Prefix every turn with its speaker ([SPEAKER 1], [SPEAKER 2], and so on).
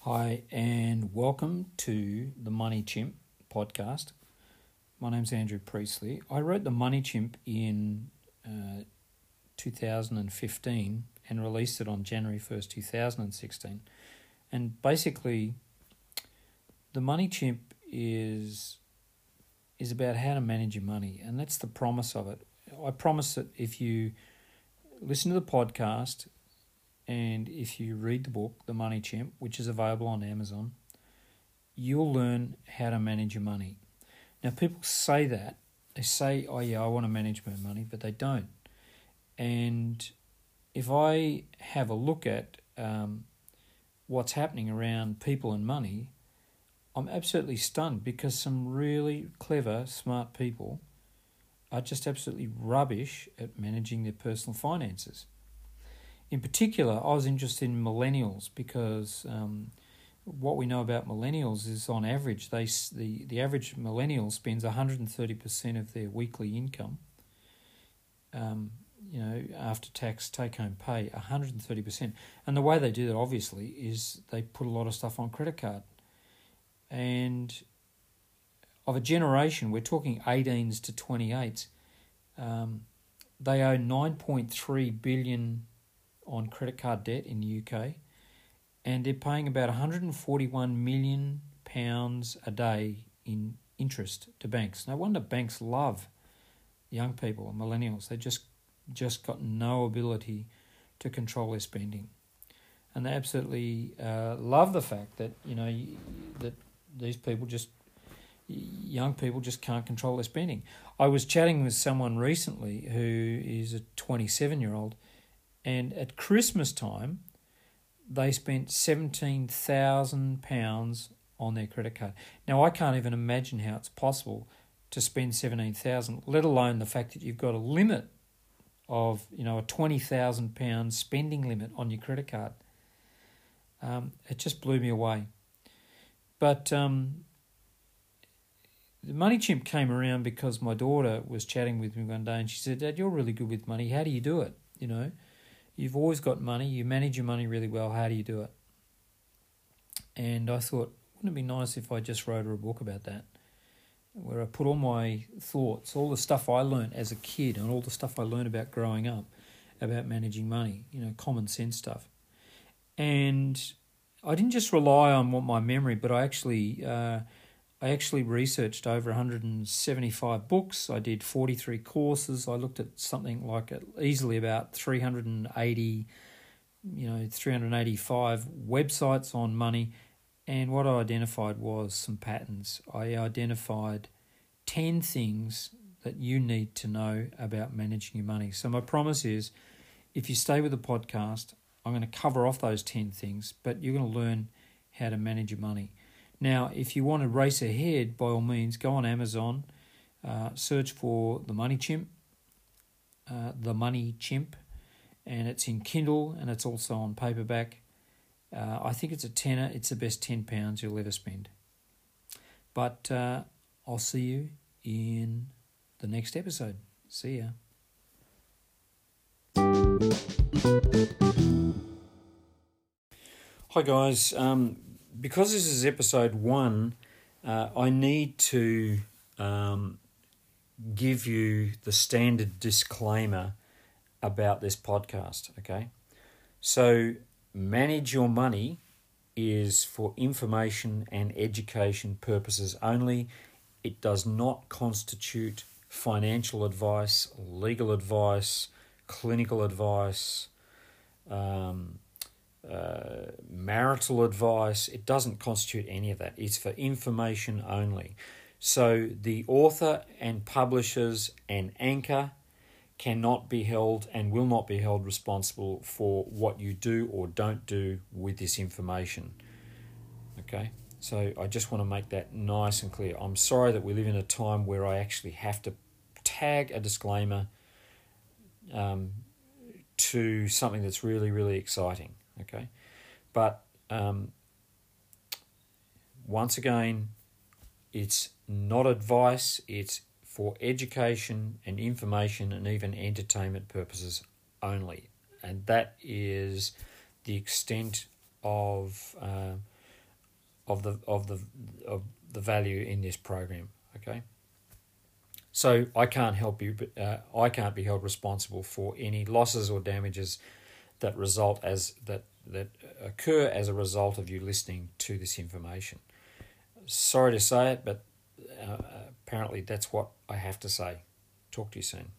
[SPEAKER 1] Hi, and welcome to the Money Chimp podcast. My name's Andrew Priestley. I wrote The Money Chimp in uh, 2015 and released it on January 1st, 2016. And basically, The Money Chimp is is about how to manage your money, and that's the promise of it. I promise that if you listen to the podcast and if you read the book, The Money Chimp, which is available on Amazon, you'll learn how to manage your money. Now, people say that. They say, oh, yeah, I want to manage my money, but they don't. And if I have a look at um, what's happening around people and money, I'm absolutely stunned because some really clever, smart people are just absolutely rubbish at managing their personal finances. In particular, I was interested in millennials because um, what we know about millennials is on average, they the, the average millennial spends 130% of their weekly income, um, you know, after tax take home pay, 130%. And the way they do that, obviously, is they put a lot of stuff on credit card. And of a generation, we're talking 18s to 28s, um, they owe 9.3 billion on credit card debt in the UK, and they're paying about 141 million pounds a day in interest to banks. No wonder banks love young people and millennials. They just just got no ability to control their spending, and they absolutely uh, love the fact that you know that these people just young people just can't control their spending. I was chatting with someone recently who is a 27 year old, and at Christmas time, they spent £17,000 on their credit card. Now, I can't even imagine how it's possible to spend 17000 let alone the fact that you've got a limit of, you know, a £20,000 spending limit on your credit card. Um, it just blew me away. But um, the money chimp came around because my daughter was chatting with me one day and she said, Dad, you're really good with money. How do you do it? You know, you've always got money, you manage your money really well. How do you do it? And I thought, wouldn't it be nice if I just wrote a book about that? Where I put all my thoughts, all the stuff I learned as a kid, and all the stuff I learned about growing up, about managing money, you know, common sense stuff. And I didn't just rely on what my memory, but I actually uh, I actually researched over 175 books. I did 43 courses. I looked at something like easily about 380, you know, 385 websites on money. And what I identified was some patterns. I identified 10 things that you need to know about managing your money. So, my promise is if you stay with the podcast, I'm going to cover off those 10 things, but you're going to learn how to manage your money. Now, if you want to race ahead, by all means, go on Amazon, uh, search for The Money Chimp, uh, The Money Chimp, and it's in Kindle and it's also on paperback. Uh, I think it's a tenner. It's the best ten pounds you'll ever spend. But uh, I'll see you in the next episode. See ya. Hi guys. Um, because this is episode one, uh, I need to um, give you the standard disclaimer about this podcast. Okay, so manage your money is for information and education purposes only. It does not constitute financial advice, legal advice, clinical advice. Um, uh, marital advice. It doesn't constitute any of that. It's for information only. So the author and publishers and anchor cannot be held and will not be held responsible for what you do or don't do with this information. Okay? So I just want to make that nice and clear. I'm sorry that we live in a time where I actually have to tag a disclaimer um, to something that's really, really exciting. Okay, but um, once again, it's not advice. It's for education and information and even entertainment purposes only. and that is the extent of uh, of the of the of the value in this program. Okay. So I can't help you, but uh, I can't be held responsible for any losses or damages that result as that that occur as a result of you listening to this information. Sorry to say it, but uh, apparently that's what I have to say. Talk to you soon.